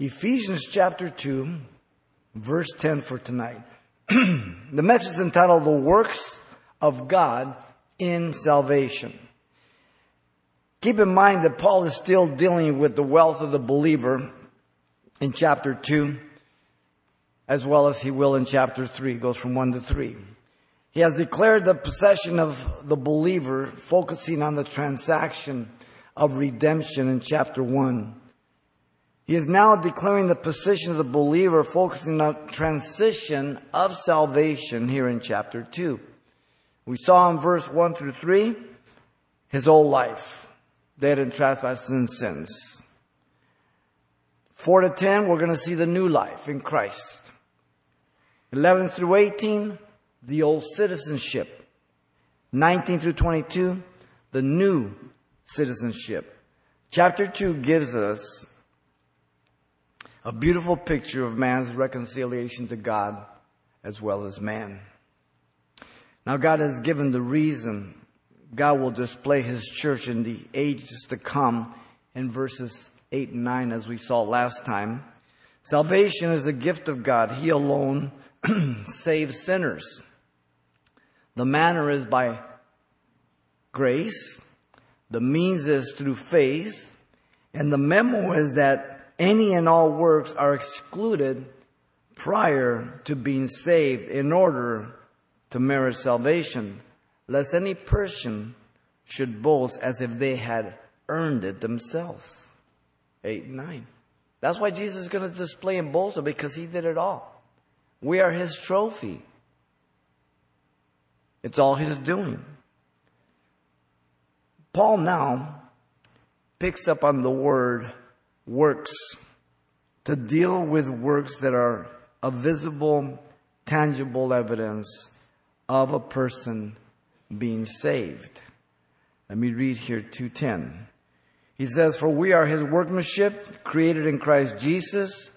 Ephesians chapter 2, verse 10 for tonight. the message is entitled The Works of God in Salvation. Keep in mind that Paul is still dealing with the wealth of the believer in chapter 2, as well as he will in chapter 3. It goes from 1 to 3. He has declared the possession of the believer, focusing on the transaction of redemption in chapter 1. He is now declaring the position of the believer, focusing on the transition of salvation here in chapter 2. We saw in verse 1 through 3 his old life, dead in trespasses and sins. 4 to 10, we're going to see the new life in Christ. 11 through 18, the old citizenship. 19 through 22, the new citizenship. Chapter 2 gives us a beautiful picture of man's reconciliation to God as well as man. Now God has given the reason God will display his church in the ages to come in verses 8 and 9 as we saw last time. Salvation is a gift of God. He alone saves sinners. The manner is by grace. The means is through faith. And the memo is that any and all works are excluded prior to being saved in order to merit salvation, lest any person should boast as if they had earned it themselves. 8 and 9. That's why Jesus is going to display and boast because he did it all. We are his trophy. It's all his doing. Paul now picks up on the word works, to deal with works that are a visible, tangible evidence of a person being saved. Let me read here 210. He says, For we are his workmanship, created in Christ Jesus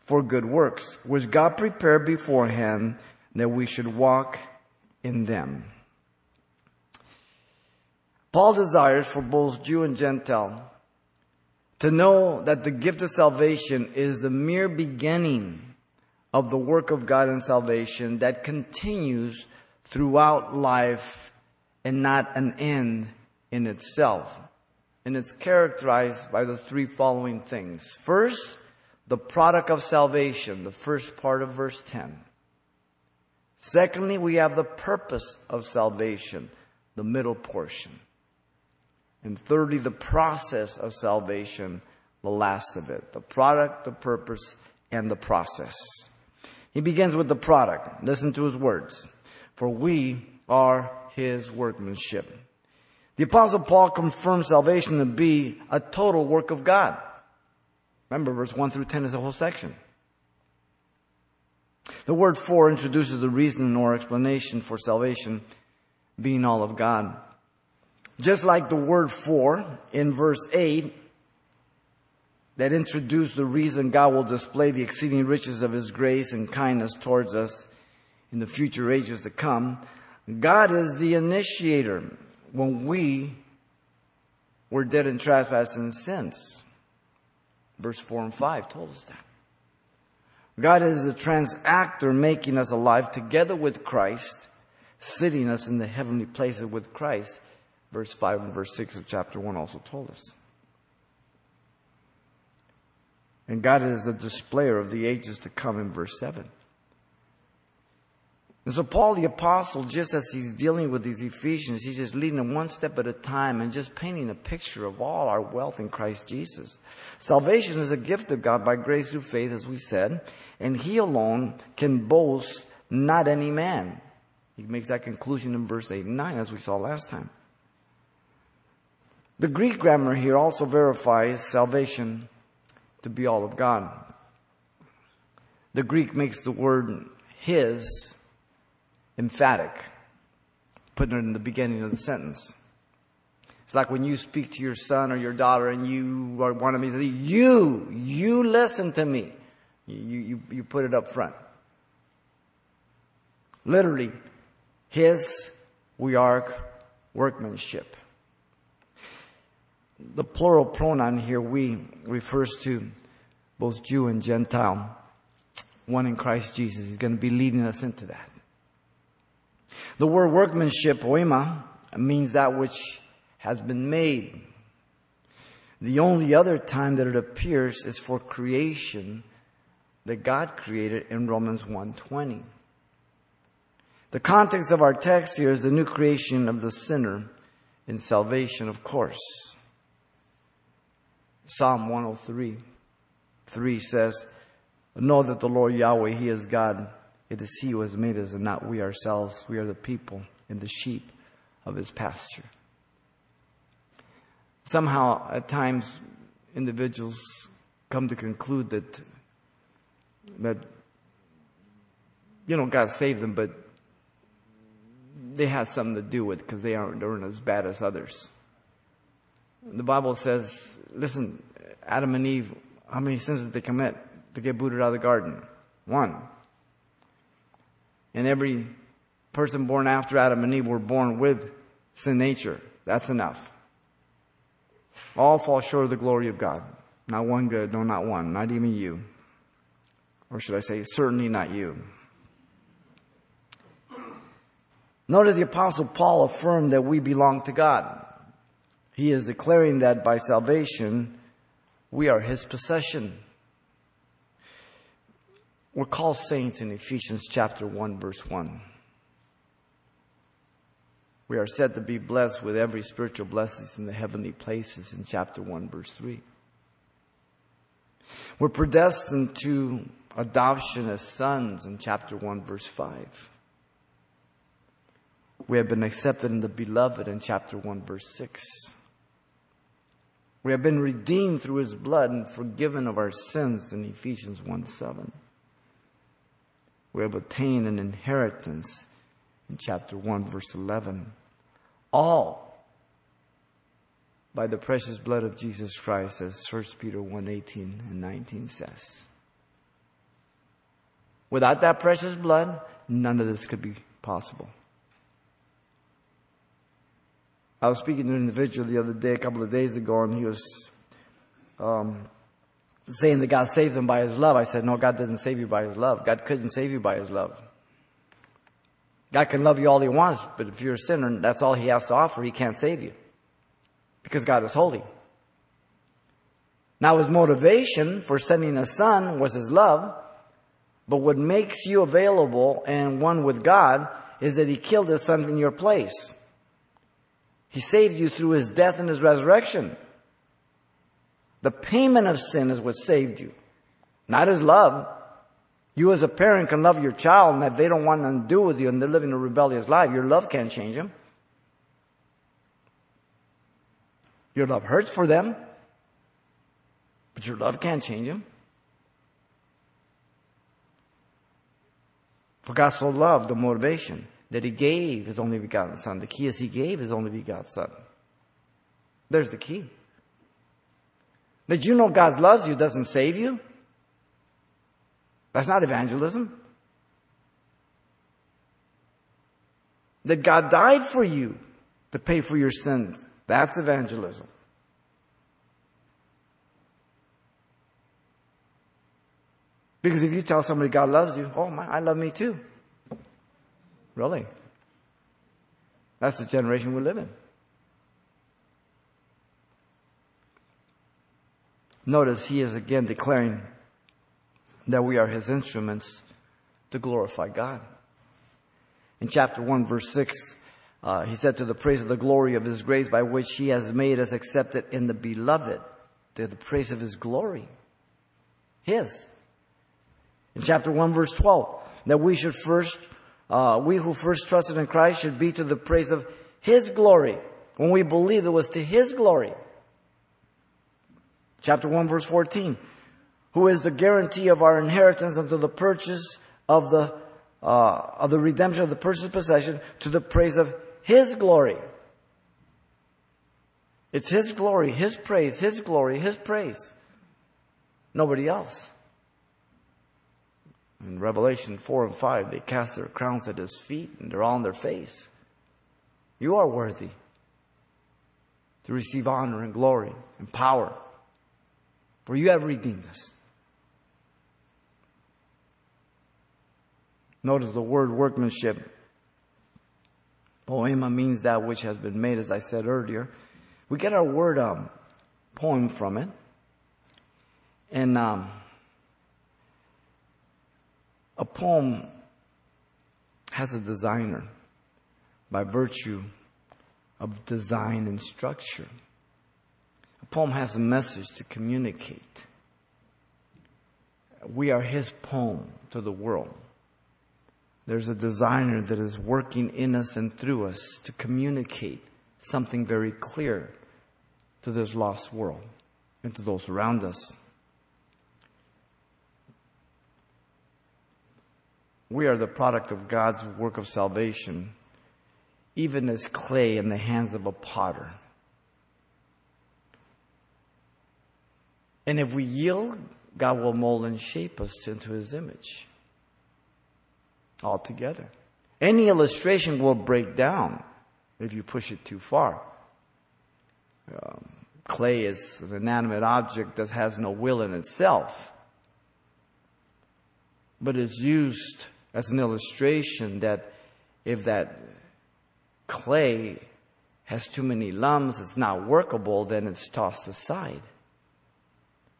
for good works, which God prepared beforehand that we should walk in them. Paul desires for both Jew and Gentile to know that the gift of salvation is the mere beginning of the work of God in salvation that continues throughout life and not an end in itself. And it's characterized by the three following things. First, the product of salvation, the first part of verse 10. Secondly, we have the purpose of salvation, the middle portion. And thirdly, the process of salvation, the last of it. The product, the purpose, and the process. He begins with the product. Listen to his words. For we are his workmanship. The apostle Paul confirms salvation to be a total work of God. Remember, verse 1 through 10 is a whole section. The word for introduces the reason or explanation for salvation being all of God. Just like the word for in verse 8 that introduced the reason God will display the exceeding riches of His grace and kindness towards us in the future ages to come. God is the initiator when we were dead in trespasses and sins. Verse 4 and 5 told us that. God is the transactor making us alive together with Christ, sitting us in the heavenly places with Christ verse 5 and verse 6 of chapter 1 also told us. And God is the displayer of the ages to come in verse 7. And so Paul the apostle, just as he's dealing with these Ephesians, he's just leading them one step at a time and just painting a picture of all our wealth in Christ Jesus. Salvation is a gift of God by grace through faith, as we said, and he alone can boast, not any man. He makes that conclusion in verse 8 and 9, as we saw last time. The Greek grammar here also verifies salvation to be all of God. The Greek makes the word his emphatic, putting it in the beginning of the sentence. It's like when you speak to your son or your daughter and you are one of say, you, you listen to me. You, you, you put it up front. Literally, his we are workmanship the plural pronoun here, we, refers to both Jew and Gentile, one in Christ Jesus. He's going to be leading us into that. The word workmanship, poiema, means that which has been made. The only other time that it appears is for creation that God created in Romans 1:20. The context of our text here is the new creation of the sinner in salvation, of course. Psalm 103 3 says, Know that the Lord Yahweh, He is God. It is He who has made us and not we ourselves. We are the people and the sheep of His pasture. Somehow, at times, individuals come to conclude that, that, you know, God saved them, but they had something to do with because they aren't, they aren't as bad as others. The Bible says, listen, Adam and Eve, how many sins did they commit to get booted out of the garden? One. And every person born after Adam and Eve were born with sin nature. That's enough. All fall short of the glory of God. Not one good, no, not one, not even you. Or should I say, certainly not you. Notice the apostle Paul affirmed that we belong to God. He is declaring that by salvation, we are his possession. We're called saints in Ephesians chapter 1 verse 1. We are said to be blessed with every spiritual blessings in the heavenly places in chapter 1 verse 3. We're predestined to adoption as sons in chapter 1 verse 5. We have been accepted in the beloved in chapter 1 verse 6. We have been redeemed through his blood and forgiven of our sins in Ephesians 1 7. We have obtained an inheritance in chapter 1 verse 11. All by the precious blood of Jesus Christ as 1 Peter 1 18 and 19 says. Without that precious blood, none of this could be possible. I was speaking to an individual the other day, a couple of days ago, and he was um, saying that God saved him by his love. I said, No, God doesn't save you by his love. God couldn't save you by his love. God can love you all he wants, but if you're a sinner and that's all he has to offer, he can't save you. Because God is holy. Now his motivation for sending a son was his love, but what makes you available and one with God is that he killed his son in your place. He saved you through his death and his resurrection. The payment of sin is what saved you, not his love. You as a parent can love your child and if they don't want nothing to do with you and they're living a rebellious life, your love can't change them. Your love hurts for them, but your love can't change them. For God so loved the motivation that he gave his only begotten son. The key is he gave his only begotten son. There's the key. That you know God loves you doesn't save you. That's not evangelism. That God died for you to pay for your sins. That's evangelism. Because if you tell somebody God loves you, oh my, I love me too. Really? That's the generation we live in. Notice he is again declaring that we are his instruments to glorify God. In chapter 1, verse 6, uh, he said, To the praise of the glory of his grace by which he has made us accepted in the beloved, to the praise of his glory. His. In chapter 1, verse 12, that we should first uh, we who first trusted in Christ should be to the praise of His glory. When we believe it was to His glory. Chapter 1 verse 14. Who is the guarantee of our inheritance until the purchase of the, uh, of the redemption of the purchased possession to the praise of His glory. It's His glory, His praise, His glory, His praise. Nobody else. In Revelation 4 and 5, they cast their crowns at his feet and they're all on their face. You are worthy to receive honor and glory and power, for you have redeemed us. Notice the word workmanship. Poiema means that which has been made, as I said earlier. We get our word um, poem from it. And um, a poem has a designer by virtue of design and structure. A poem has a message to communicate. We are his poem to the world. There's a designer that is working in us and through us to communicate something very clear to this lost world and to those around us. We are the product of God's work of salvation, even as clay in the hands of a potter. And if we yield, God will mold and shape us into his image altogether. Any illustration will break down if you push it too far. Um, clay is an inanimate object that has no will in itself, but is used as an illustration that if that clay has too many lumps, it's not workable, then it's tossed aside.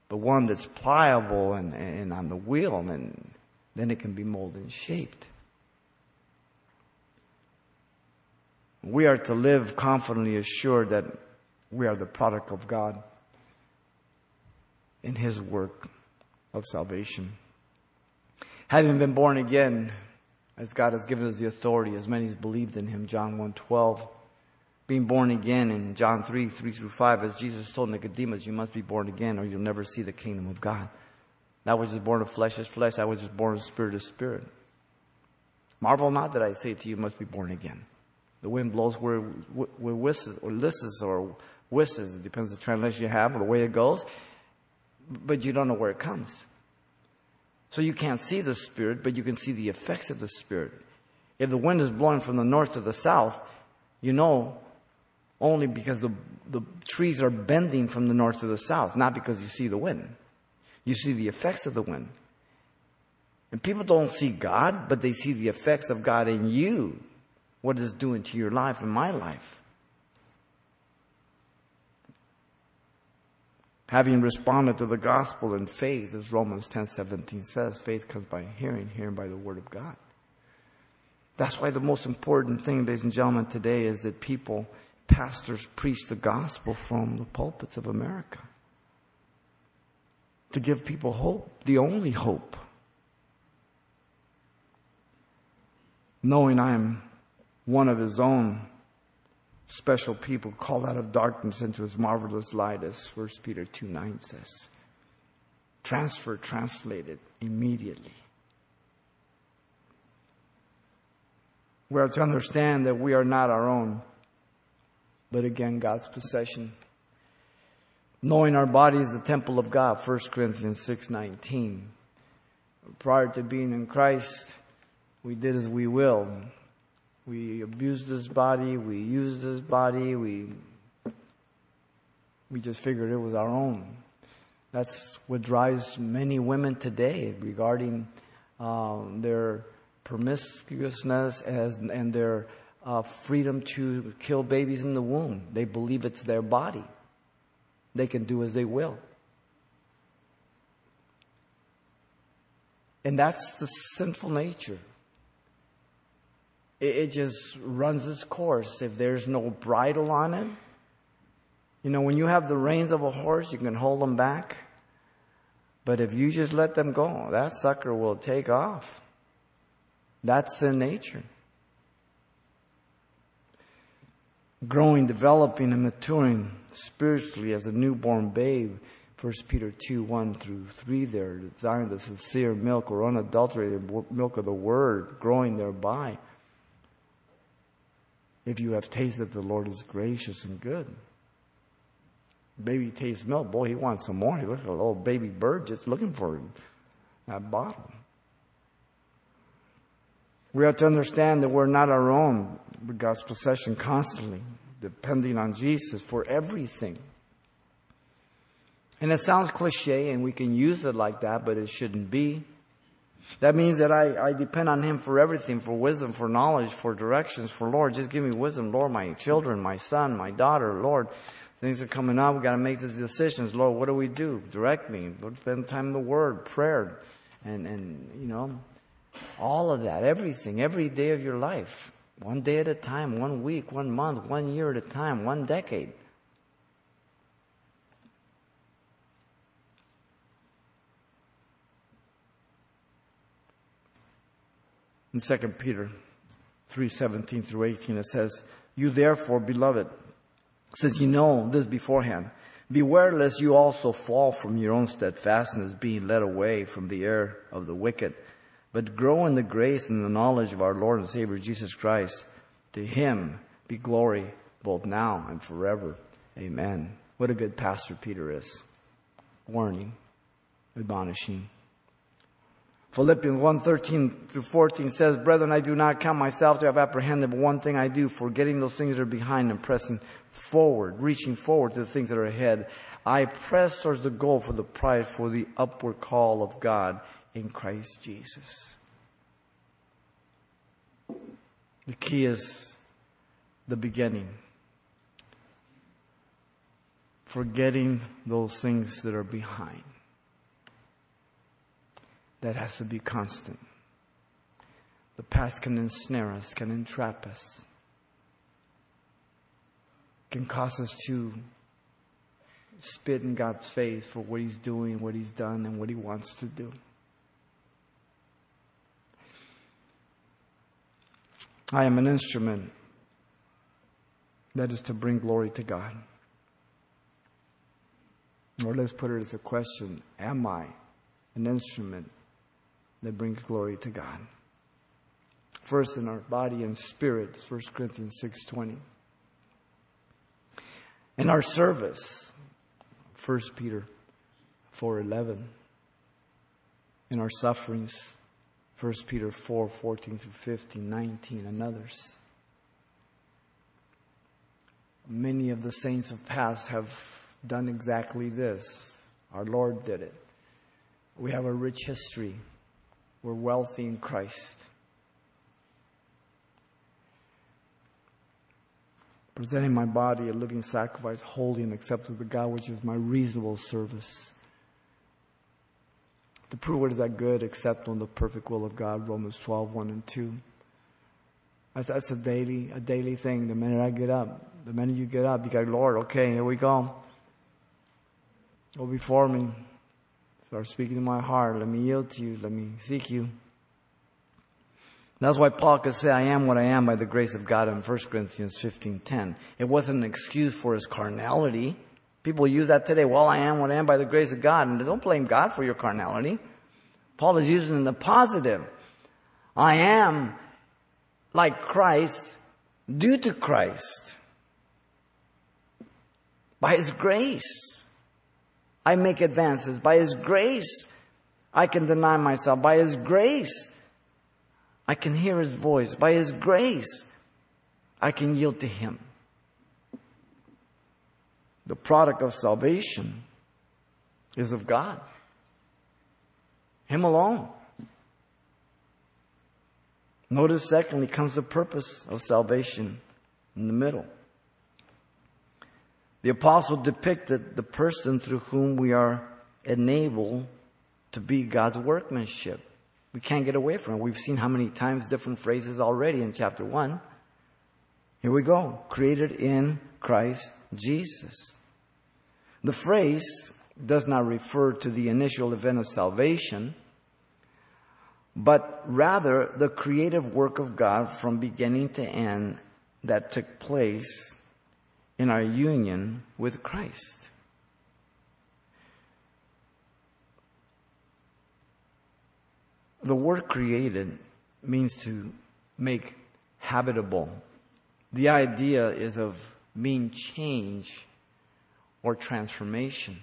But one that's pliable and, and on the wheel, then, then it can be molded and shaped. We are to live confidently assured that we are the product of God in His work of salvation. Having been born again, as God has given us the authority, as many as believed in Him, John 1 12. Being born again in John 3, 3 through 5, as Jesus told Nicodemus, you must be born again or you'll never see the kingdom of God. That which is born of flesh is flesh, that which is born of spirit is spirit. Marvel not that I say to you, must be born again. The wind blows where, where whistles or lisses or whistles. It depends the translation you have or the way it goes. But you don't know where it comes. So you can't see the Spirit, but you can see the effects of the Spirit. If the wind is blowing from the north to the south, you know only because the, the trees are bending from the north to the south, not because you see the wind. You see the effects of the wind. And people don't see God, but they see the effects of God in you what it's doing to your life and my life. Having responded to the gospel in faith, as Romans 10 17 says, faith comes by hearing, hearing by the word of God. That's why the most important thing, ladies and gentlemen, today is that people, pastors, preach the gospel from the pulpits of America. To give people hope, the only hope. Knowing I am one of his own special people called out of darkness into his marvelous light, as 1 Peter 2 9 says. Transfer, translated immediately. We are to understand that we are not our own, but again, God's possession. Knowing our body is the temple of God, 1 Corinthians 6 19. Prior to being in Christ, we did as we will. We abused this body. We used this body. We, we just figured it was our own. That's what drives many women today regarding um, their promiscuousness as, and their uh, freedom to kill babies in the womb. They believe it's their body. They can do as they will. And that's the sinful nature it, it just runs its course. If there's no bridle on it, you know, when you have the reins of a horse, you can hold them back. But if you just let them go, that sucker will take off. That's in nature. Growing, developing, and maturing spiritually as a newborn babe. 1 Peter 2 1 through 3 there, desiring the sincere milk or unadulterated milk of the word, growing thereby if you have tasted the Lord is gracious and good. Baby tastes milk, boy, he wants some more. He looks like a little baby bird just looking for that bottle. We have to understand that we're not our own, but God's possession constantly, depending on Jesus for everything. And it sounds cliche and we can use it like that, but it shouldn't be. That means that I, I depend on Him for everything, for wisdom, for knowledge, for directions, for Lord, just give me wisdom, Lord, my children, my son, my daughter, Lord. Things are coming up, we gotta make these decisions. Lord, what do we do? Direct me. Spend time in the Word, prayer, and, and, you know, all of that, everything, every day of your life. One day at a time, one week, one month, one year at a time, one decade. In 2 Peter 3:17 through 18 it says, "You therefore, beloved, since you know this beforehand, beware lest you also fall from your own steadfastness, being led away from the error of the wicked, but grow in the grace and the knowledge of our Lord and Savior Jesus Christ. To him be glory both now and forever. Amen." What a good pastor Peter is. Warning, admonishing. Philippians 1, 13 through 14 says, Brethren, I do not count myself to have apprehended, but one thing I do, forgetting those things that are behind and pressing forward, reaching forward to the things that are ahead. I press towards the goal for the prize for the upward call of God in Christ Jesus. The key is the beginning. Forgetting those things that are behind that has to be constant. The past can ensnare us, can entrap us, can cause us to spit in God's face for what He's doing, what He's done, and what He wants to do. I am an instrument that is to bring glory to God. Or let's put it as a question Am I an instrument that brings glory to God. First in our body and spirit, 1 Corinthians 6.20. In our service, 1 Peter 4.11. In our sufferings, 1 Peter 4, 14 to 15, 19, and others. Many of the saints of past have done exactly this. Our Lord did it. We have a rich history we're wealthy in Christ. Presenting my body a living sacrifice, holy and acceptable to God, which is my reasonable service. To prove what is that good, acceptable, the perfect will of God, Romans 12, 1 and 2. That's, that's a daily, a daily thing. The minute I get up, the minute you get up, you go, Lord, okay, here we go. Go before me. Start speaking to my heart. Let me yield to you. Let me seek you. That's why Paul could say, I am what I am by the grace of God in 1 Corinthians 15.10. It wasn't an excuse for his carnality. People use that today. Well, I am what I am by the grace of God. And don't blame God for your carnality. Paul is using in the positive. I am like Christ due to Christ. By His grace. I make advances. By His grace, I can deny myself. By His grace, I can hear His voice. By His grace, I can yield to Him. The product of salvation is of God. Him alone. Notice, secondly, comes the purpose of salvation in the middle. The apostle depicted the person through whom we are enabled to be God's workmanship. We can't get away from it. We've seen how many times different phrases already in chapter 1. Here we go. Created in Christ Jesus. The phrase does not refer to the initial event of salvation, but rather the creative work of God from beginning to end that took place in our union with Christ. The word created means to make habitable. The idea is of being change or transformation.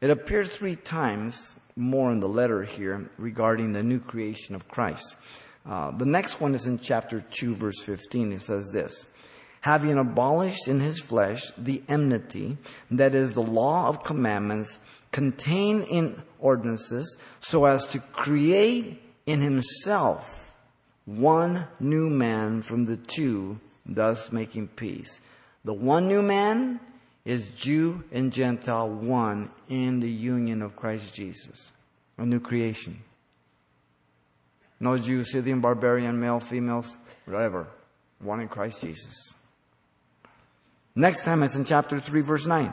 It appears three times more in the letter here regarding the new creation of Christ. Uh, the next one is in chapter 2, verse 15. It says this having abolished in his flesh the enmity, that is the law of commandments contained in ordinances so as to create in himself one new man from the two, thus making peace. The one new man is Jew and Gentile one in the union of Christ Jesus. A new creation. No Jew, Scythian, barbarian, male, females, whatever. One in Christ Jesus. Next time it's in chapter 3 verse 9.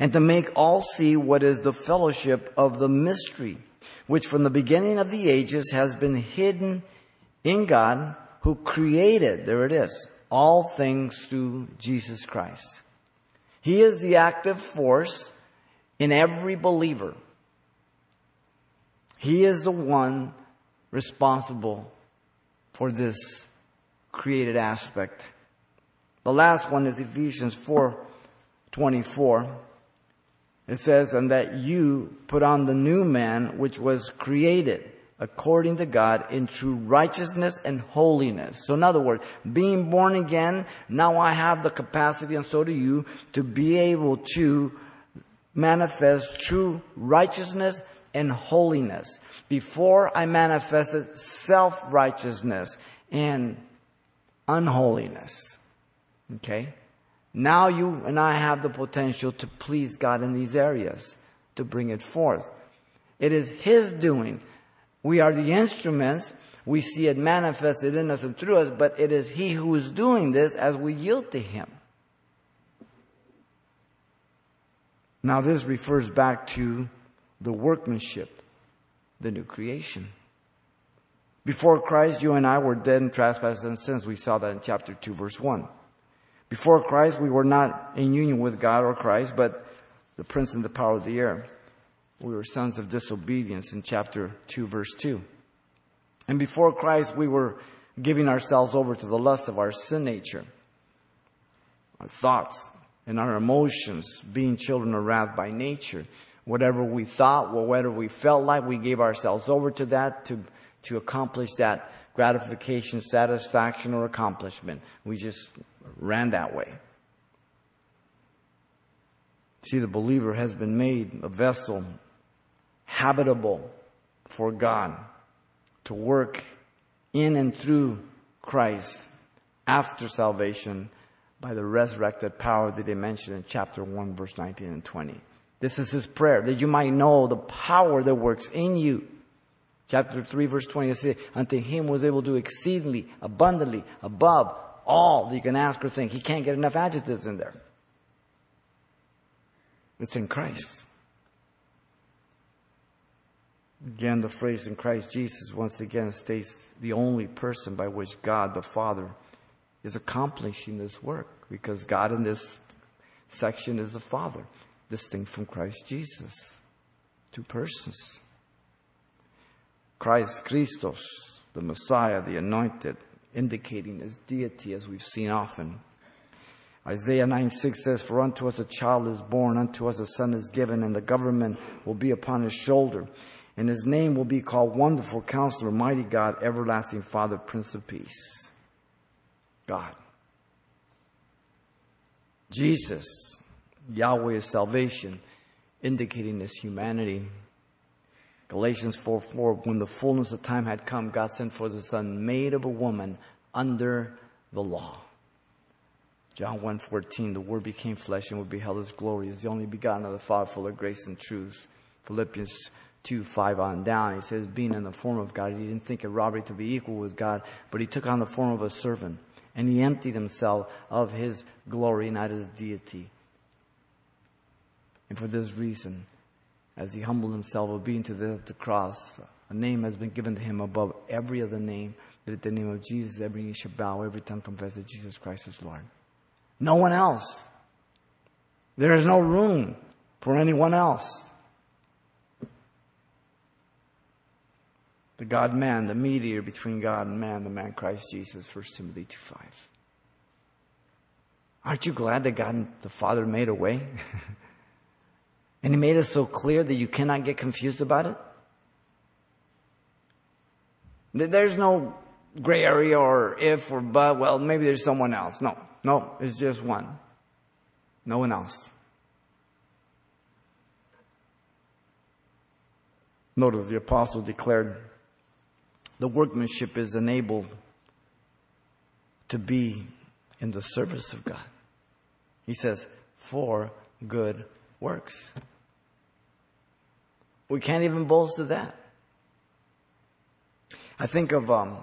And to make all see what is the fellowship of the mystery, which from the beginning of the ages has been hidden in God who created, there it is, all things through Jesus Christ. He is the active force in every believer. He is the one responsible for this created aspect. The last one is Ephesians 4 24. It says, and that you put on the new man which was created according to God in true righteousness and holiness. So in other words, being born again, now I have the capacity and so do you to be able to manifest true righteousness and holiness. Before I manifested self-righteousness and unholiness. Okay? Now you and I have the potential to please God in these areas, to bring it forth. It is His doing. We are the instruments. We see it manifested in us and through us, but it is He who is doing this as we yield to Him. Now this refers back to the workmanship, the new creation. Before Christ, you and I were dead in trespasses and sins. We saw that in chapter 2 verse 1. Before Christ, we were not in union with God or Christ, but the prince and the power of the air. We were sons of disobedience in chapter 2 verse 2. And before Christ, we were giving ourselves over to the lust of our sin nature, our thoughts and our emotions, being children of wrath by nature. Whatever we thought, whatever we felt like, we gave ourselves over to that to, to accomplish that gratification, satisfaction, or accomplishment. We just ran that way. See, the believer has been made a vessel habitable for God to work in and through Christ after salvation by the resurrected power that they mentioned in chapter 1 verse 19 and 20. This is his prayer that you might know the power that works in you. Chapter 3 verse 20 it says, unto him was able to exceedingly abundantly above all that you can ask or think. He can't get enough adjectives in there. It's in Christ. Again, the phrase in Christ Jesus once again states the only person by which God the Father is accomplishing this work because God in this section is the Father, distinct from Christ Jesus. Two persons. Christ Christos, the Messiah, the anointed, indicating his deity as we've seen often. Isaiah 9 6 says, For unto us a child is born, unto us a son is given, and the government will be upon his shoulder and his name will be called Wonderful Counselor, Mighty God, Everlasting Father, Prince of Peace. God. Jesus, Yahweh is salvation, indicating his humanity. Galatians 4 4, when the fullness of time had come, God sent forth the Son, made of a woman under the law. John 1 14, the Word became flesh and we beheld his glory as the only begotten of the Father, full of grace and truth. Philippians 2 5 on down. He says, being in the form of God, he didn't think it robbery to be equal with God, but he took on the form of a servant and he emptied himself of his glory, not his deity. And for this reason, as he humbled himself, obedient to the, the cross, a name has been given to him above every other name, that at the name of Jesus, every knee shall bow, every tongue confess that Jesus Christ is Lord. No one else. There is no room for anyone else. the God man, the mediator between God and man, the man Christ Jesus, 1 Timothy 2 5. Aren't you glad that God and the Father made a way? and He made it so clear that you cannot get confused about it? There's no gray area or if or but, well, maybe there's someone else. No, no, it's just one. No one else. Notice the apostle declared the workmanship is enabled to be in the service of God. He says, for good works. We can't even boast of that. I think of um,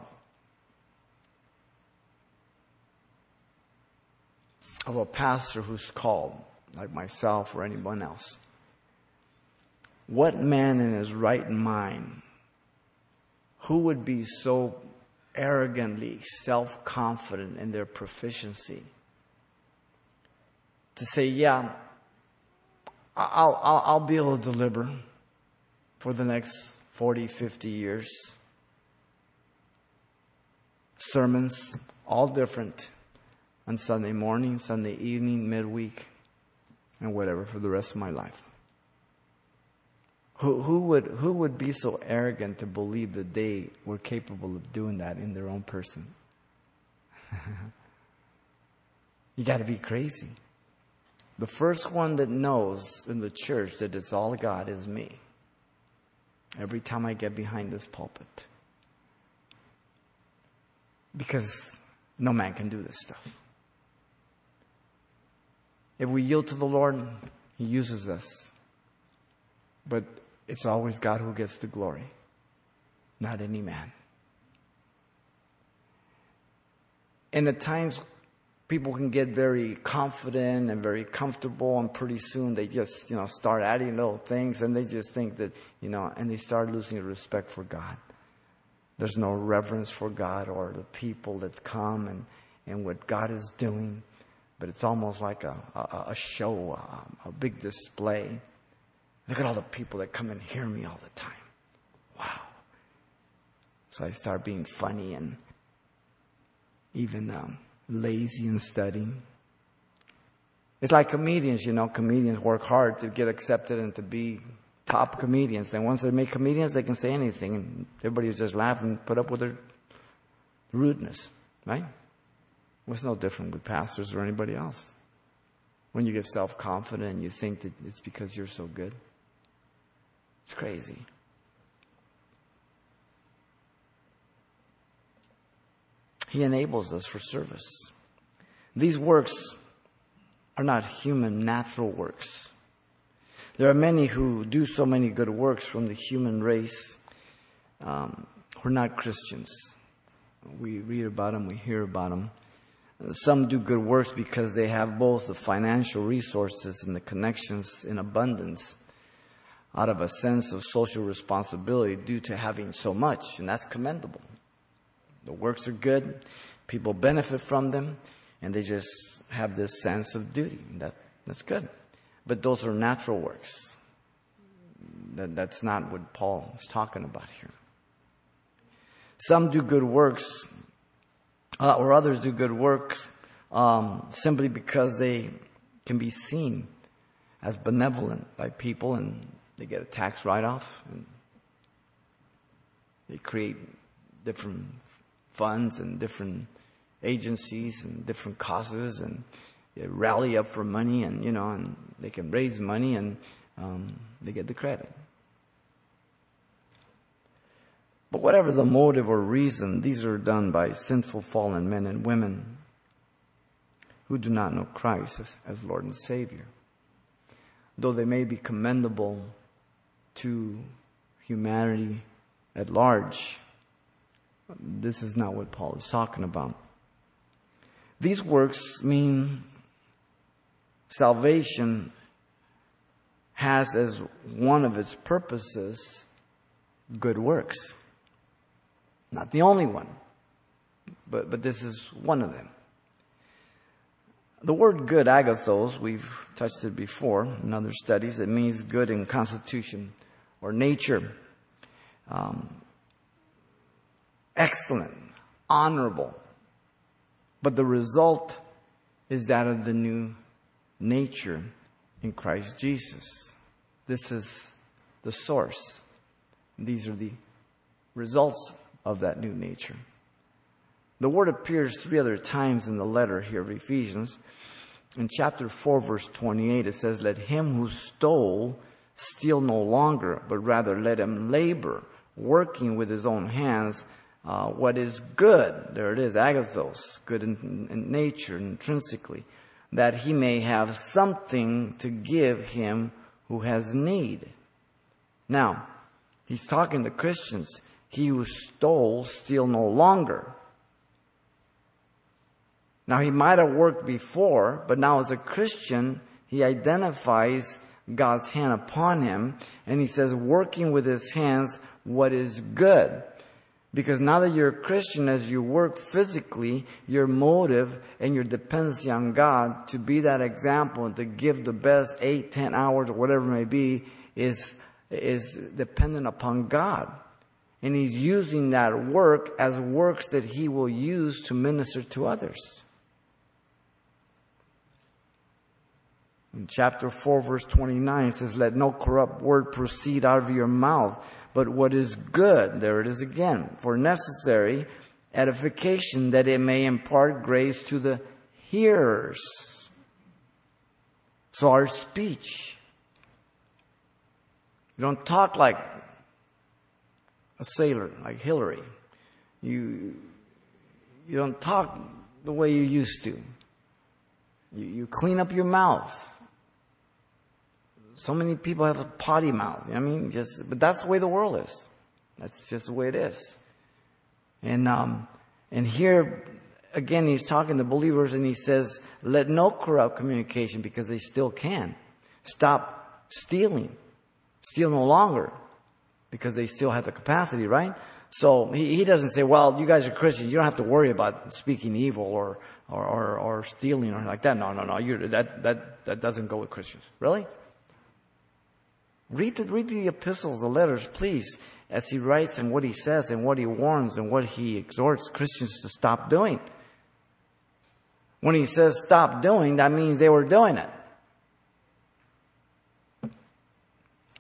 of a pastor who's called, like myself or anyone else. What man in his right mind, who would be so arrogantly self confident in their proficiency to say, Yeah, I'll, I'll, I'll be able to deliver for the next 40, 50 years? Sermons, all different on Sunday morning, Sunday evening, midweek, and whatever for the rest of my life. Who, who, would, who would be so arrogant to believe that they were capable of doing that in their own person? you got to be crazy. The first one that knows in the church that it's all God is me. Every time I get behind this pulpit. Because no man can do this stuff. If we yield to the Lord, He uses us. But it's always God who gets the glory, not any man. And at times, people can get very confident and very comfortable, and pretty soon they just, you know, start adding little things, and they just think that, you know, and they start losing respect for God. There's no reverence for God or the people that come and, and what God is doing but it's almost like a, a, a show, a, a big display. Look at all the people that come and hear me all the time. Wow. So I start being funny and even um, lazy in studying. It's like comedians, you know, comedians work hard to get accepted and to be top comedians. And once they make comedians, they can say anything and everybody just laugh and put up with their rudeness, right? Well, it's no different with pastors or anybody else. When you get self confident and you think that it's because you're so good, it's crazy. He enables us for service. These works are not human, natural works. There are many who do so many good works from the human race um, who are not Christians. We read about them, we hear about them. Some do good works because they have both the financial resources and the connections in abundance out of a sense of social responsibility due to having so much, and that's commendable. The works are good, people benefit from them, and they just have this sense of duty. That, that's good. But those are natural works. That, that's not what Paul is talking about here. Some do good works uh, or others do good works um, simply because they can be seen as benevolent by people and they get a tax write off and they create different funds and different agencies and different causes and they rally up for money and you know and they can raise money and um, they get the credit but whatever the motive or reason, these are done by sinful fallen men and women who do not know Christ as, as Lord and Savior. Though they may be commendable to humanity at large, this is not what Paul is talking about. These works mean salvation has as one of its purposes good works. Not the only one, but, but this is one of them. The word good, agathos, we've touched it before in other studies. It means good in constitution or nature. Um, excellent, honorable. But the result is that of the new nature in Christ Jesus. This is the source. These are the results of that new nature. The word appears three other times in the letter here of Ephesians. In chapter 4, verse 28, it says, Let him who stole steal no longer, but rather let him labor, working with his own hands uh, what is good. There it is, agathos, good in, in nature, intrinsically, that he may have something to give him who has need. Now, he's talking to Christians. He who stole, steal no longer. Now, he might have worked before, but now as a Christian, he identifies God's hand upon him, and he says, working with his hands what is good. Because now that you're a Christian, as you work physically, your motive and your dependency on God to be that example and to give the best eight, ten hours or whatever it may be is, is dependent upon God. And He's using that work as works that He will use to minister to others. In chapter 4 verse 29 it says, let no corrupt word proceed out of your mouth, but what is good, there it is again, for necessary edification that it may impart grace to the hearers. So our speech, you don't talk like a sailor, like Hillary. You, you don't talk the way you used to. You, you clean up your mouth. So many people have a potty mouth. I mean, just, but that's the way the world is. That's just the way it is. And, um, and here, again, he's talking to believers and he says, let no corrupt communication because they still can. Stop stealing. Steal no longer because they still have the capacity, right? So he, he doesn't say, well, you guys are Christians. You don't have to worry about speaking evil or, or, or, or stealing or like that. No, no, no. You, that, that, that doesn't go with Christians. Really? Read the, read the epistles, the letters, please, as he writes and what he says and what he warns and what he exhorts Christians to stop doing. When he says stop doing, that means they were doing it.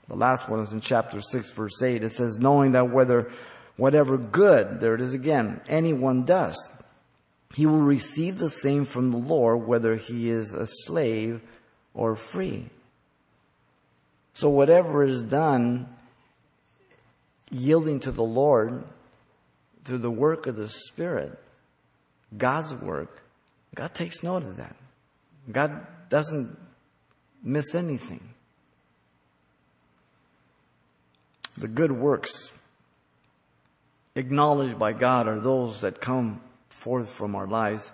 The last one is in chapter 6 verse 8. It says, knowing that whether, whatever good, there it is again, anyone does, he will receive the same from the Lord, whether he is a slave or free. So whatever is done, yielding to the Lord through the work of the Spirit, God's work, God takes note of that. God doesn't miss anything. The good works acknowledged by God are those that come forth from our lives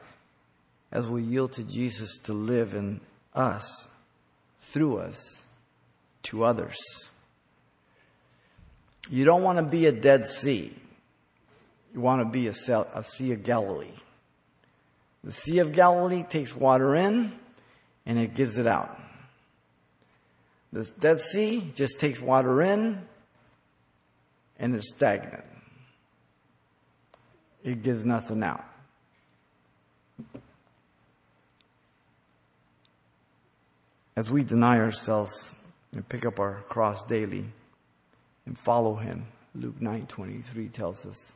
as we yield to Jesus to live in us, through us, to others. You don't want to be a Dead Sea. You want to be a, a Sea of Galilee. The Sea of Galilee takes water in and it gives it out. The Dead Sea just takes water in and it's stagnant. It gives nothing out. As we deny ourselves and pick up our cross daily and follow him. Luke 9:23 tells us.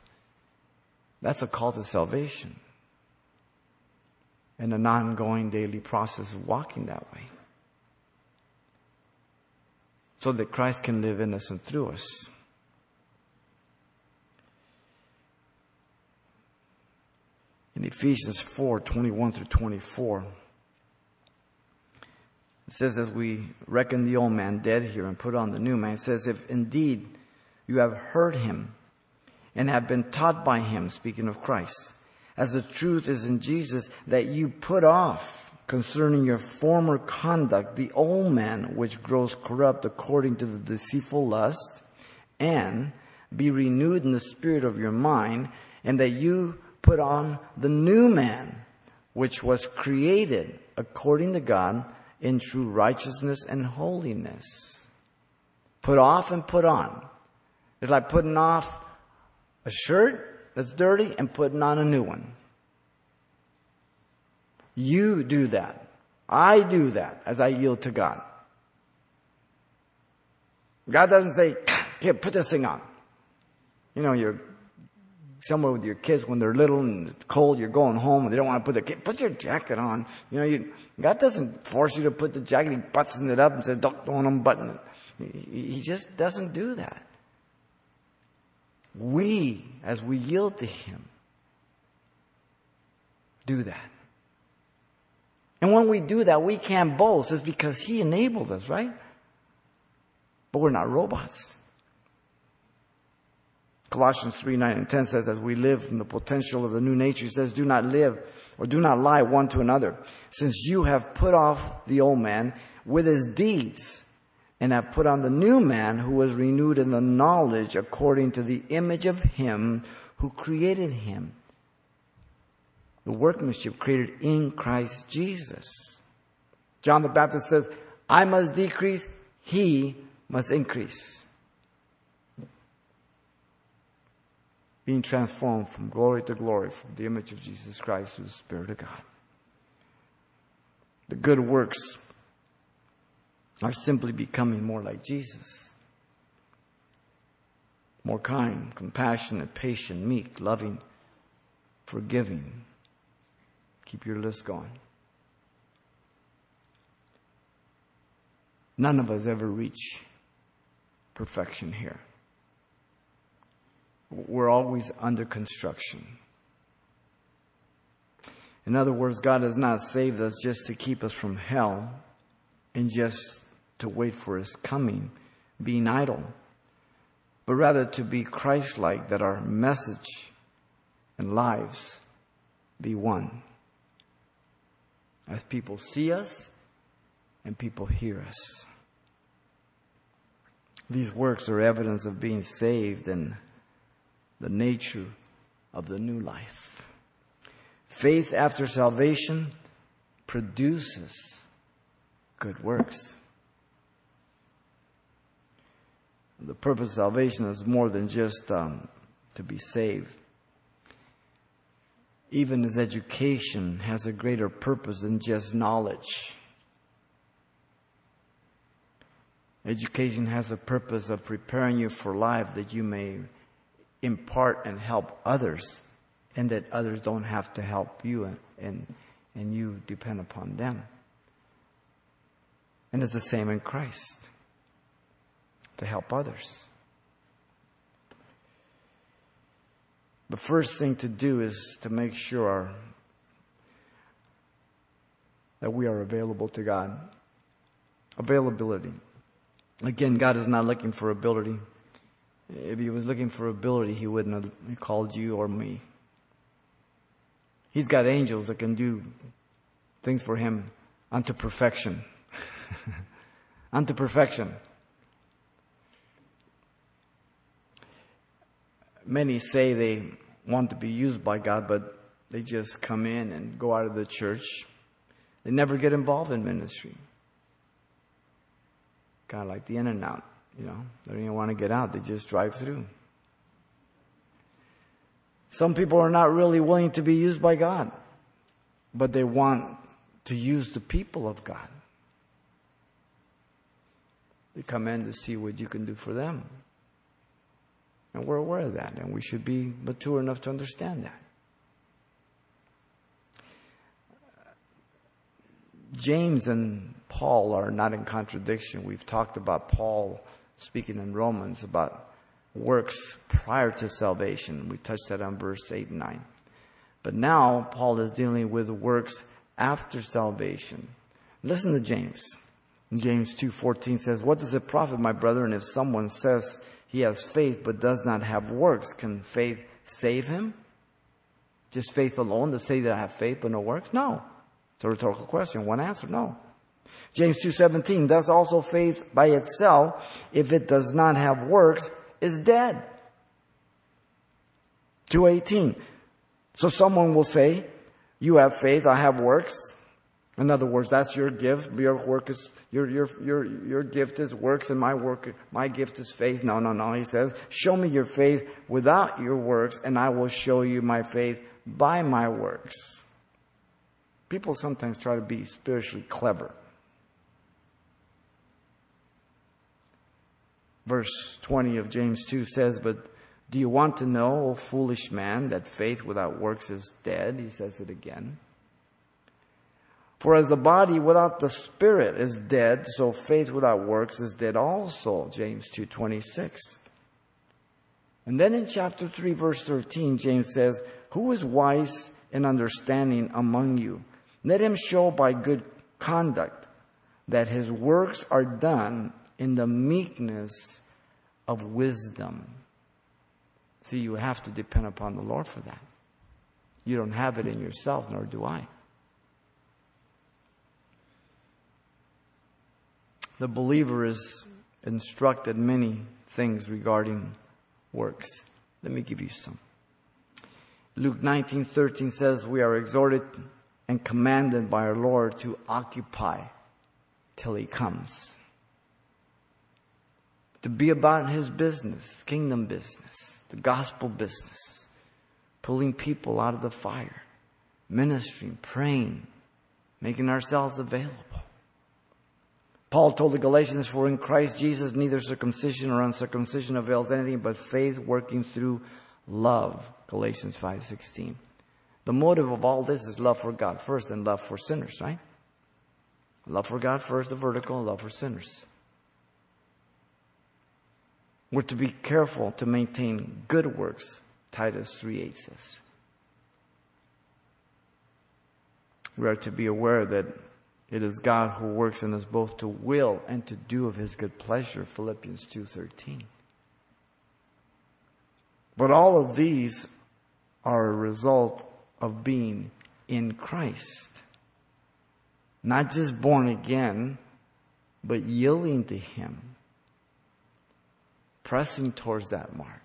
That's a call to salvation. And an ongoing daily process of walking that way. So that Christ can live in us and through us. In Ephesians 4, 21 through 24, it says, as we reckon the old man dead here and put on the new man, it says, if indeed you have heard him and have been taught by him, speaking of Christ, as the truth is in Jesus, that you put off concerning your former conduct the old man which grows corrupt according to the deceitful lust, and be renewed in the spirit of your mind, and that you put on the new man which was created according to God in true righteousness and holiness. Put off and put on. It's like putting off a shirt that's dirty and putting on a new one. You do that. I do that as I yield to God. God doesn't say, here, put this thing on. You know, your somewhere with your kids when they're little and it's cold, you're going home and they don't want to put the kid, put your jacket on. You know, you, God doesn't force you to put the jacket. He buttons it up and says, don't, don't unbutton it. He, he just doesn't do that. We, as we yield to Him, do that. And when we do that, we can't boast. It's because He enabled us, right? But we're not robots. Colossians 3, 9 and 10 says, as we live in the potential of the new nature, he says, do not live or do not lie one to another, since you have put off the old man with his deeds and have put on the new man who was renewed in the knowledge according to the image of him who created him. The workmanship created in Christ Jesus. John the Baptist says, I must decrease, he must increase. Being transformed from glory to glory, from the image of Jesus Christ to the Spirit of God. The good works are simply becoming more like Jesus. More kind, compassionate, patient, meek, loving, forgiving. Keep your list going. None of us ever reach perfection here. We're always under construction. In other words, God has not saved us just to keep us from hell and just to wait for His coming, being idle, but rather to be Christ like, that our message and lives be one. As people see us and people hear us. These works are evidence of being saved and the nature of the new life. Faith after salvation produces good works. The purpose of salvation is more than just um, to be saved. Even as education has a greater purpose than just knowledge. Education has a purpose of preparing you for life that you may impart and help others and that others don't have to help you and, and, and you depend upon them. And it's the same in Christ to help others. The first thing to do is to make sure that we are available to God. Availability. Again, God is not looking for ability. If he was looking for ability, he wouldn't have called you or me. He's got angels that can do things for him unto perfection. unto perfection. Many say they want to be used by God, but they just come in and go out of the church. They never get involved in ministry. Kind of like the in and out. You know, they don't even want to get out. They just drive through. Some people are not really willing to be used by God, but they want to use the people of God. They come in to see what you can do for them. And we're aware of that, and we should be mature enough to understand that. James and Paul are not in contradiction. We've talked about Paul speaking in Romans about works prior to salvation. We touched that on verse 8 and 9. But now Paul is dealing with works after salvation. Listen to James. James 2:14 says, "What does it profit, my brethren, if someone says he has faith but does not have works? Can faith save him? Just faith alone to say that I have faith but no works? No. It's a rhetorical question. One answer, no. James 2:17 thus also faith by itself if it does not have works is dead. 2:18 So someone will say you have faith I have works in other words that's your gift. Your work is your your your your gift is works and my work my gift is faith. No no no. He says show me your faith without your works and I will show you my faith by my works. People sometimes try to be spiritually clever Verse 20 of James 2 says, But Do you want to know, O foolish man, that faith without works is dead? He says it again. For as the body without the spirit is dead, so faith without works is dead also. James 2:26. And then in chapter 3 verse 13 James says, "Who is wise and understanding among you? Let him show by good conduct that his works are done in the meekness of wisdom." See, you have to depend upon the Lord for that. You don't have it in yourself, nor do I. The believer is instructed many things regarding works. Let me give you some. Luke 19:13 says we are exhorted and commanded by our Lord to occupy till he comes. To be about his business, kingdom business the gospel business, pulling people out of the fire, ministering, praying, making ourselves available. Paul told the Galatians, for in Christ Jesus neither circumcision or uncircumcision avails anything but faith working through love. Galatians 5:16. The motive of all this is love for God first and love for sinners, right? Love for God first, the vertical, love for sinners. We're to be careful to maintain good works, Titus 3.8 says. We are to be aware that it is God who works in us both to will and to do of his good pleasure, Philippians 2.13. But all of these are a result of being in Christ. Not just born again, but yielding to him pressing towards that mark.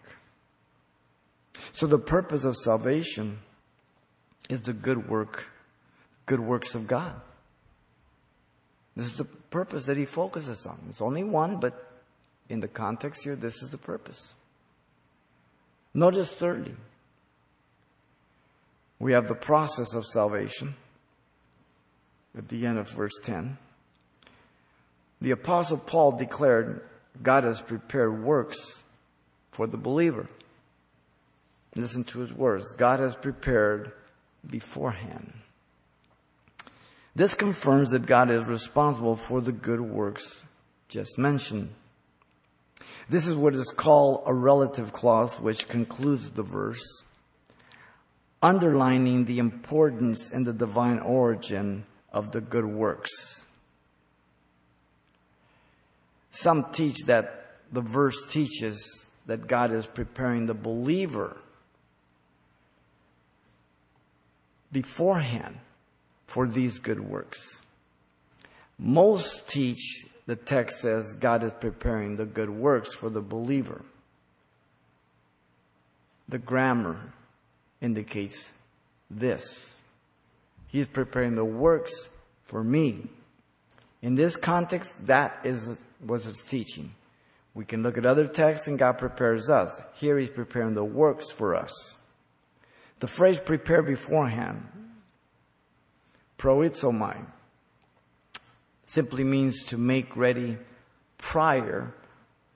So the purpose of salvation is the good work, good works of God. This is the purpose that he focuses on. It's only one, but in the context here, this is the purpose. Notice thirdly, we have the process of salvation at the end of verse 10. The apostle Paul declared God has prepared works for the believer. Listen to his words. God has prepared beforehand. This confirms that God is responsible for the good works just mentioned. This is what is called a relative clause, which concludes the verse, underlining the importance and the divine origin of the good works. Some teach that the verse teaches that God is preparing the believer beforehand for these good works. Most teach the text says God is preparing the good works for the believer. The grammar indicates this. He's preparing the works for me. In this context, that is was his teaching. We can look at other texts and God prepares us. Here he's preparing the works for us. The phrase prepare beforehand, proizomai, simply means to make ready prior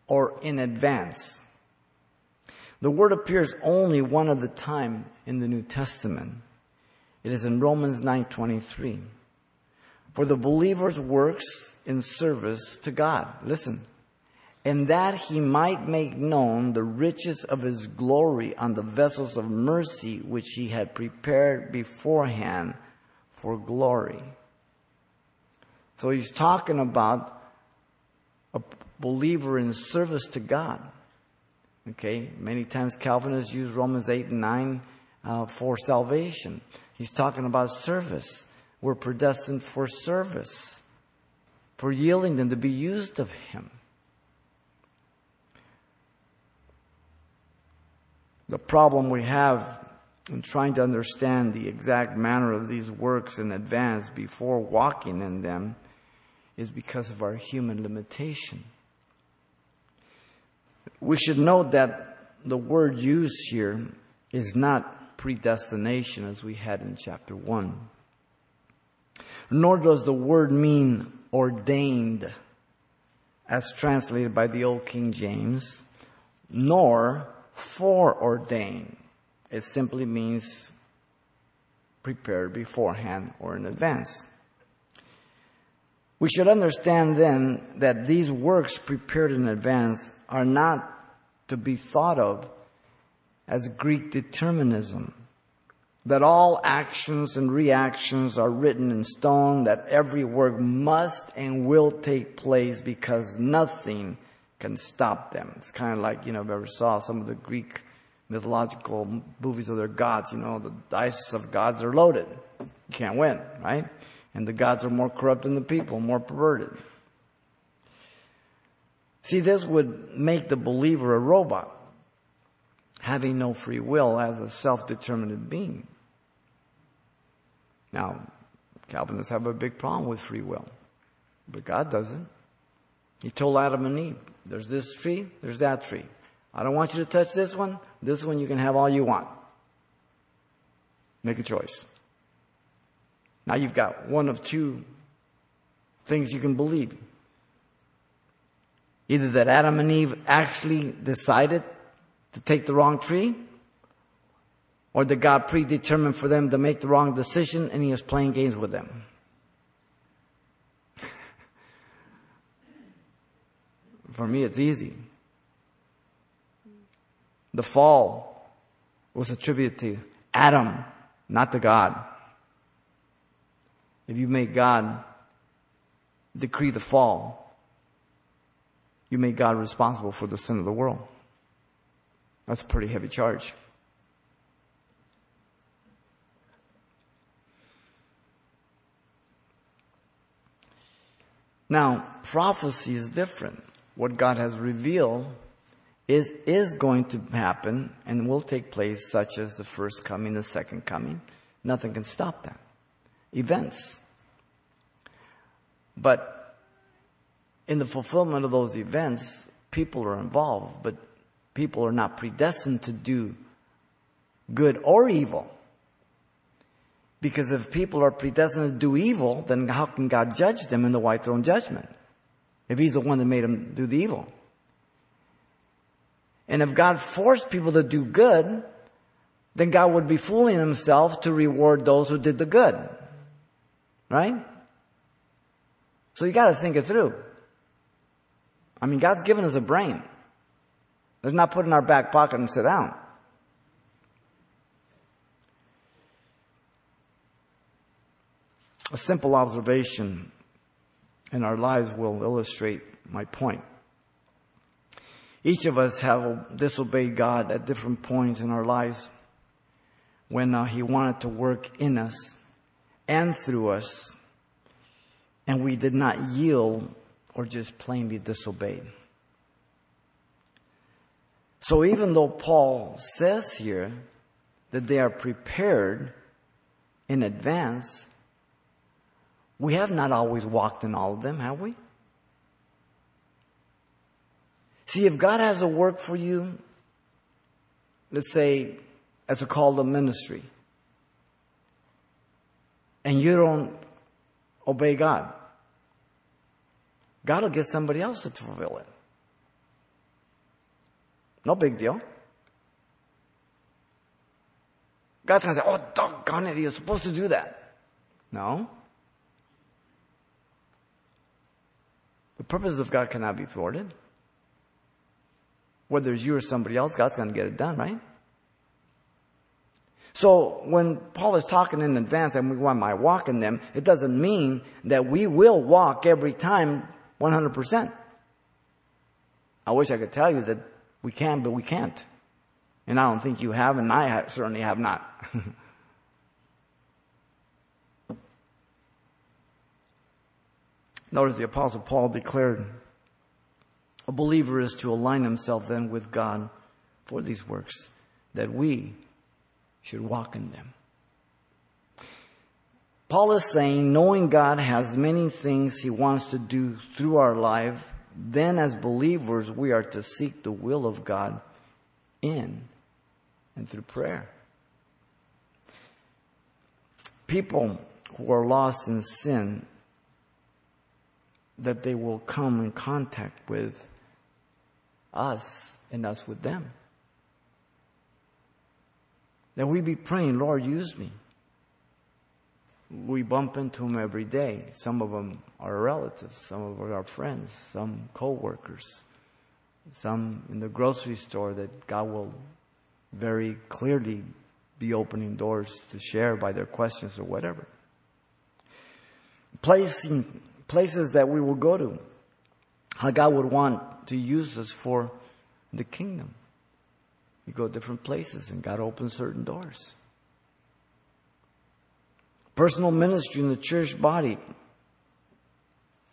or in advance. The word appears only one other time in the New Testament. It is in Romans 9:23 for the believer's works in service to God. Listen. And that he might make known the riches of his glory on the vessels of mercy which he had prepared beforehand for glory. So he's talking about a believer in service to God. Okay, many times Calvinists use Romans 8 and 9 uh, for salvation. He's talking about service were predestined for service, for yielding them to be used of Him. The problem we have in trying to understand the exact manner of these works in advance before walking in them is because of our human limitation. We should note that the word used here is not predestination as we had in chapter 1 nor does the word mean ordained as translated by the old King James, nor foreordained. It simply means prepared beforehand or in advance. We should understand then that these works prepared in advance are not to be thought of as Greek determinism. That all actions and reactions are written in stone, that every work must and will take place because nothing can stop them. It's kind of like, you know, if you ever saw some of the Greek mythological movies of their gods, you know, the dice of gods are loaded. You can't win, right? And the gods are more corrupt than the people, more perverted. See, this would make the believer a robot, having no free will as a self-determined being. Now, Calvinists have a big problem with free will, but God doesn't. He told Adam and Eve, there's this tree, there's that tree. I don't want you to touch this one. This one you can have all you want. Make a choice. Now you've got one of two things you can believe. Either that Adam and Eve actually decided to take the wrong tree, or did God predetermine for them to make the wrong decision and He was playing games with them. for me, it's easy. The fall was attributed to Adam, not to God. If you make God decree the fall, you make God responsible for the sin of the world. That's a pretty heavy charge. Now, prophecy is different. What God has revealed is, is going to happen and will take place, such as the first coming, the second coming. Nothing can stop that. Events. But in the fulfillment of those events, people are involved, but people are not predestined to do good or evil. Because if people are predestined to do evil, then how can God judge them in the white throne judgment? If He's the one that made them do the evil. And if God forced people to do good, then God would be fooling Himself to reward those who did the good. Right? So you gotta think it through. I mean, God's given us a brain. Let's not put it in our back pocket and sit down. A simple observation in our lives will illustrate my point. Each of us have disobeyed God at different points in our lives when uh, He wanted to work in us and through us and we did not yield or just plainly disobeyed. So even though Paul says here that they are prepared in advance, we have not always walked in all of them, have we? See, if God has a work for you, let's say as a call to ministry, and you don't obey God. God will get somebody else to fulfill it. No big deal. God's going to say, oh, doggone it, you're supposed to do that. No. The purposes of God cannot be thwarted. Whether it's you or somebody else, God's going to get it done, right? So when Paul is talking in advance and we want my walk in them, it doesn't mean that we will walk every time 100%. I wish I could tell you that we can, but we can't. And I don't think you have, and I have, certainly have not. Notice the apostle Paul declared, a believer is to align himself then with God for these works, that we should walk in them. Paul is saying, knowing God has many things he wants to do through our life, then as believers, we are to seek the will of God in and through prayer. People who are lost in sin, that they will come in contact with us and us with them. That we be praying, Lord, use me. We bump into them every day. Some of them are relatives, some of them are friends, some co-workers, some in the grocery store that God will very clearly be opening doors to share by their questions or whatever. Placing places that we will go to. How God would want to use us for the kingdom. You go different places and God opens certain doors. Personal ministry in the church body.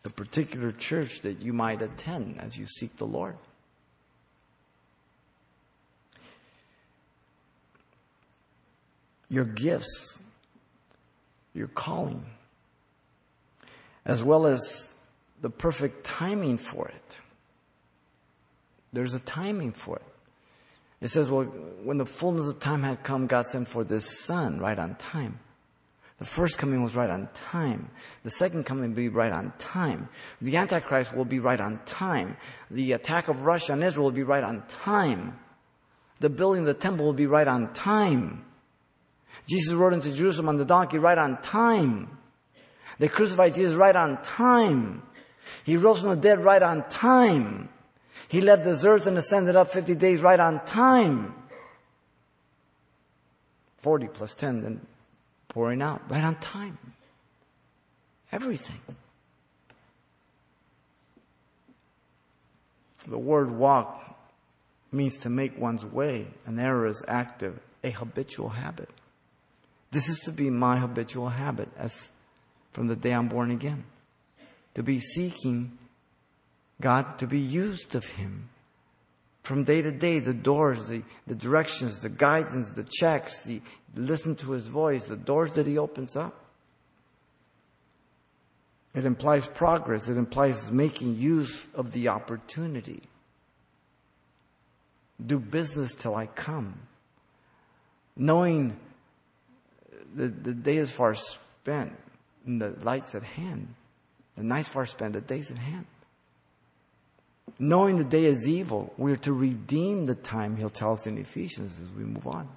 The particular church that you might attend as you seek the Lord. Your gifts, your calling, as well as the perfect timing for it. There's a timing for it. It says, well, when the fullness of time had come, God sent for this son right on time. The first coming was right on time. The second coming will be right on time. The Antichrist will be right on time. The attack of Russia on Israel will be right on time. The building of the temple will be right on time. Jesus rode into Jerusalem on the donkey right on time. They crucified Jesus right on time. He rose from the dead right on time. He left this earth and ascended up 50 days right on time. 40 plus 10, then pouring out right on time. Everything. The word walk means to make one's way. An error is active, a habitual habit. This is to be my habitual habit as from the day I'm born again. To be seeking God to be used of Him. From day to day, the doors, the, the directions, the guidance, the checks, the listen to His voice, the doors that He opens up. It implies progress. It implies making use of the opportunity. Do business till I come. Knowing the, the day is far spent and the light's at hand. The night's far spent, the day's at hand knowing the day is evil, we're to redeem the time, he'll tell us in Ephesians as we move on.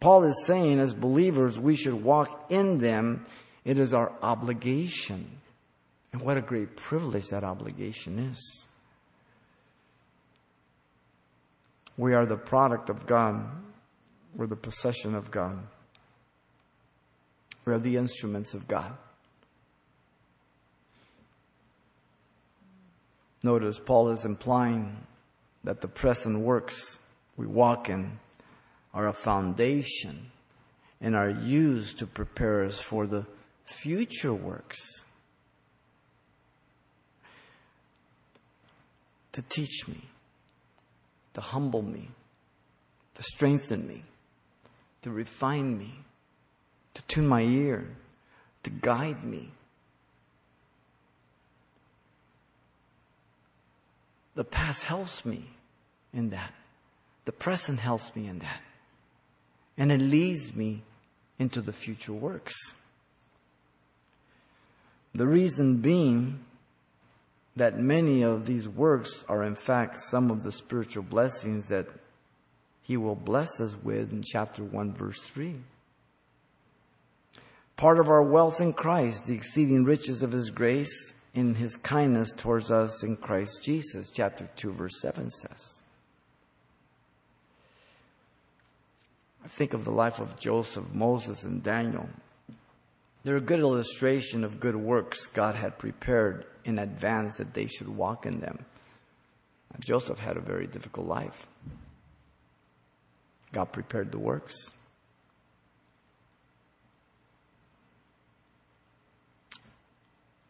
Paul is saying, as believers, we should walk in them. It is our obligation. And what a great privilege that obligation is. We are the product of God. We're the possession of God. We are the instruments of God. Notice Paul is implying that the present works we walk in are a foundation and are used to prepare us for the future works. To teach me, to humble me, to strengthen me, to refine me, to tune my ear, to guide me, The past helps me in that. The present helps me in that. And it leads me into the future works. The reason being that many of these works are in fact some of the spiritual blessings that he will bless us with in chapter 1 verse 3. Part of our wealth in Christ, the exceeding riches of his grace in his kindness towards us in Christ Jesus, chapter 2, verse 7 says. I think of the life of Joseph, Moses, and Daniel. They're a good illustration of good works God had prepared in advance that they should walk in them. Joseph had a very difficult life. God prepared the works.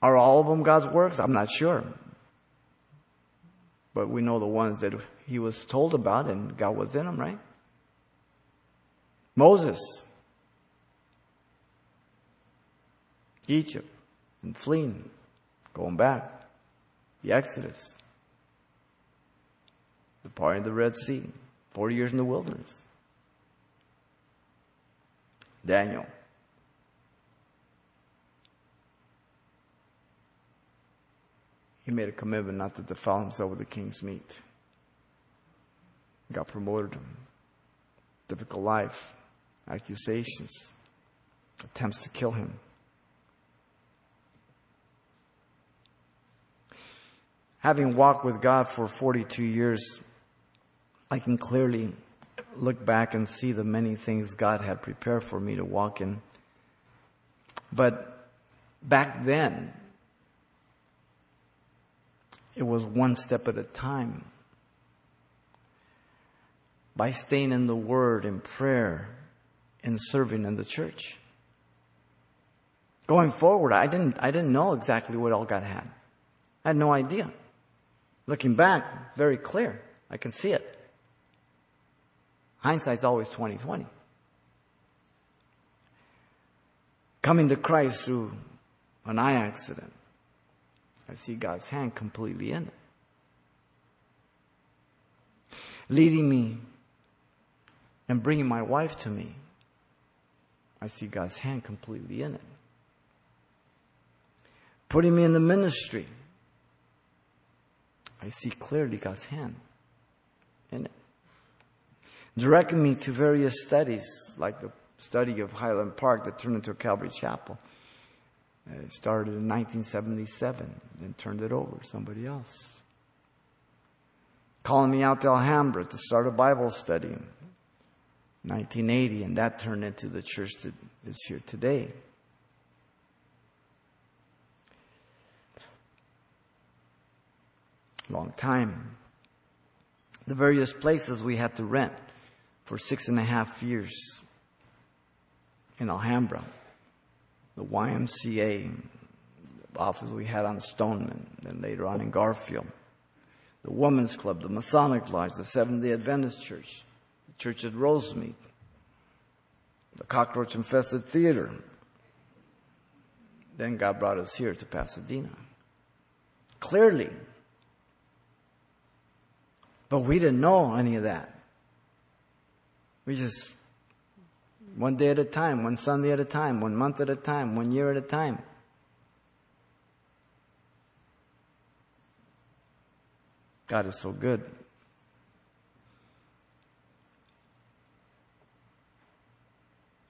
Are all of them God's works? I'm not sure. But we know the ones that he was told about and God was in them, right? Moses, Egypt, and fleeing, going back, the Exodus, the part of the Red Sea, 40 years in the wilderness. Daniel, He made a commitment not to defile himself with the king's meat. Got promoted difficult life, accusations, attempts to kill him. Having walked with God for 42 years, I can clearly look back and see the many things God had prepared for me to walk in. But back then, it was one step at a time. By staying in the Word, in prayer, in serving in the church. Going forward, I didn't, I didn't know exactly what all God had. I had no idea. Looking back, very clear. I can see it. Hindsight's always 2020. Coming to Christ through an eye accident. I see God's hand completely in it. Leading me and bringing my wife to me. I see God's hand completely in it. Putting me in the ministry. I see clearly God's hand in it. Directing me to various studies, like the study of Highland Park that turned into a Calvary Chapel. It started in 1977 and turned it over to somebody else. Calling me out to Alhambra to start a Bible study 1980, and that turned into the church that is here today. Long time. The various places we had to rent for six and a half years in Alhambra the YMCA office we had on Stoneman, and later on in Garfield, the Women's Club, the Masonic Lodge, the Seventh day Adventist Church, Church at Rosemead, the Cockroach Infested Theater. Then God brought us here to Pasadena. Clearly. But we didn't know any of that. We just one day at a time, one Sunday at a time, one month at a time, one year at a time. God is so good.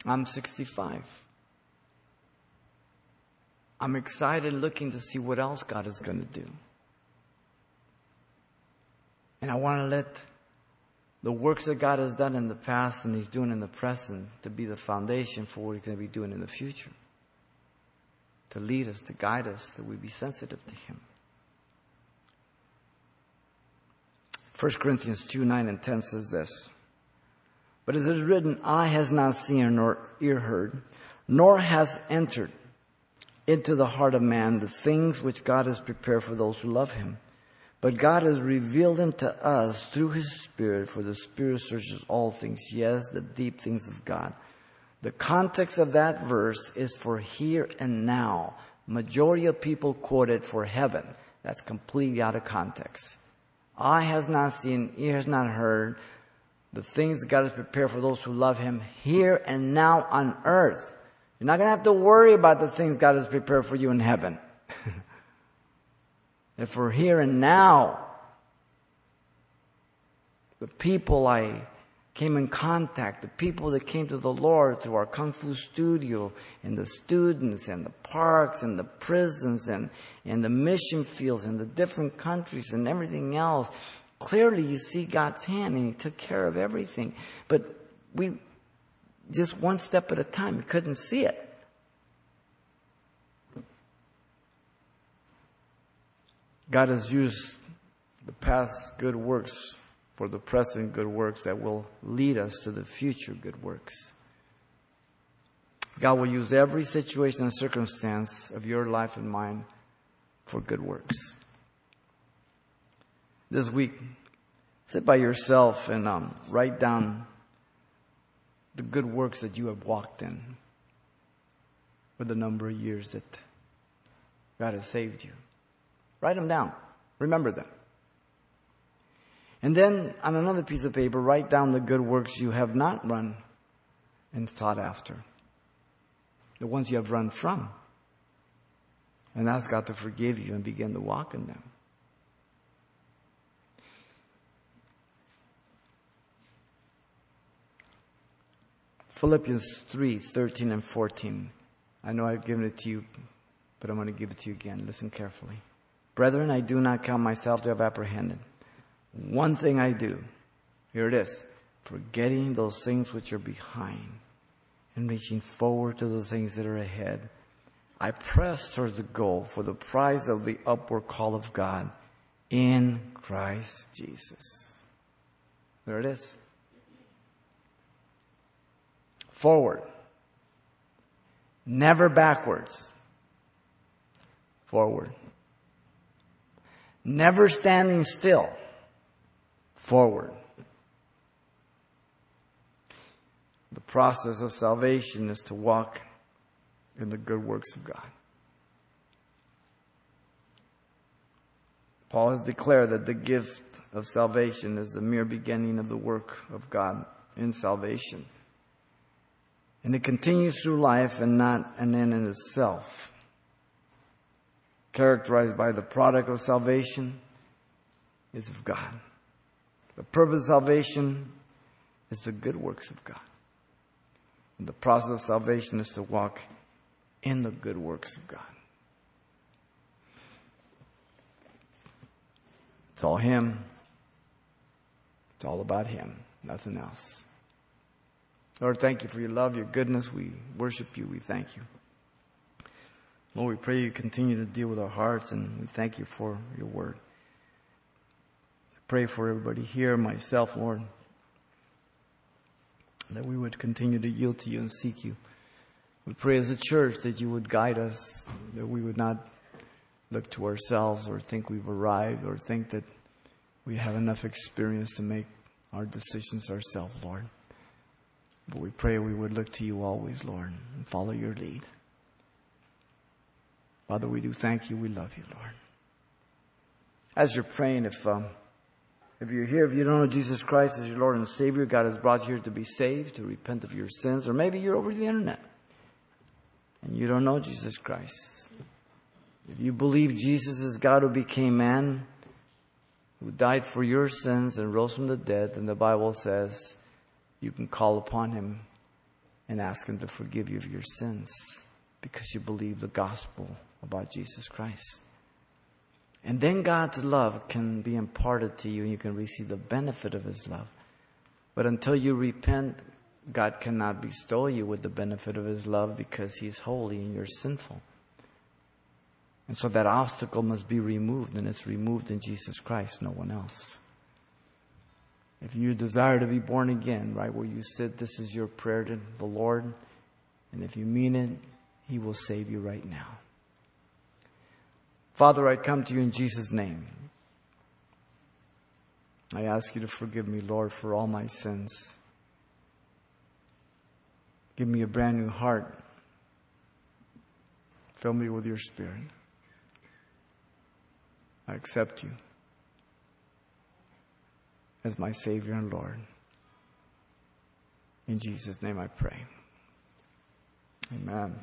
I'm 65. I'm excited looking to see what else God is going to do. And I want to let the works that God has done in the past and He's doing in the present to be the foundation for what He's going to be doing in the future. To lead us, to guide us, that we be sensitive to Him. 1 Corinthians 2 9 and 10 says this. But as it is written, eye has not seen nor ear heard, nor has entered into the heart of man the things which God has prepared for those who love Him. But God has revealed them to us through His Spirit, for the Spirit searches all things, yes, the deep things of God. The context of that verse is for here and now. Majority of people quote it for heaven. That's completely out of context. Eye has not seen, ear has not heard the things God has prepared for those who love Him here and now on earth. You're not going to have to worry about the things God has prepared for you in heaven. that for here and now, the people I came in contact, the people that came to the Lord through our Kung Fu studio, and the students, and the parks, and the prisons, and, and the mission fields, and the different countries, and everything else. Clearly, you see God's hand, and He took care of everything. But we, just one step at a time, we couldn't see it. God has used the past good works for the present good works that will lead us to the future good works. God will use every situation and circumstance of your life and mine for good works. This week, sit by yourself and um, write down the good works that you have walked in for the number of years that God has saved you. Write them down. Remember them. And then on another piece of paper, write down the good works you have not run and sought after. The ones you have run from. And ask God to forgive you and begin to walk in them. Philippians 3 13 and 14. I know I've given it to you, but I'm going to give it to you again. Listen carefully. Brethren, I do not count myself to have apprehended. One thing I do, here it is, forgetting those things which are behind and reaching forward to the things that are ahead. I press towards the goal for the prize of the upward call of God in Christ Jesus. There it is. Forward. Never backwards. Forward. Never standing still. Forward. The process of salvation is to walk in the good works of God. Paul has declared that the gift of salvation is the mere beginning of the work of God in salvation. And it continues through life and not an end in itself. Characterized by the product of salvation is of God. The purpose of salvation is the good works of God. And the process of salvation is to walk in the good works of God. It's all Him. It's all about Him, nothing else. Lord, thank you for your love, your goodness. We worship you. We thank you. Lord, we pray you continue to deal with our hearts, and we thank you for your word. I pray for everybody here, myself, Lord, that we would continue to yield to you and seek you. We pray as a church that you would guide us, that we would not look to ourselves or think we've arrived or think that we have enough experience to make our decisions ourselves, Lord. But we pray we would look to you always, Lord, and follow your lead. Father, we do thank you. We love you, Lord. As you're praying, if um, if you're here, if you don't know Jesus Christ as your Lord and Savior, God has brought you here to be saved, to repent of your sins, or maybe you're over the internet and you don't know Jesus Christ. If you believe Jesus is God who became man, who died for your sins and rose from the dead, then the Bible says you can call upon him and ask him to forgive you of your sins because you believe the gospel about Jesus Christ. And then God's love can be imparted to you and you can receive the benefit of his love. But until you repent, God cannot bestow you with the benefit of his love because he's holy and you're sinful. And so that obstacle must be removed, and it's removed in Jesus Christ, no one else. If you desire to be born again, right where you sit, this is your prayer to the Lord. And if you mean it, He will save you right now. Father, I come to you in Jesus' name. I ask you to forgive me, Lord, for all my sins. Give me a brand new heart. Fill me with your spirit. I accept you as my Savior and Lord. In Jesus' name I pray. Amen.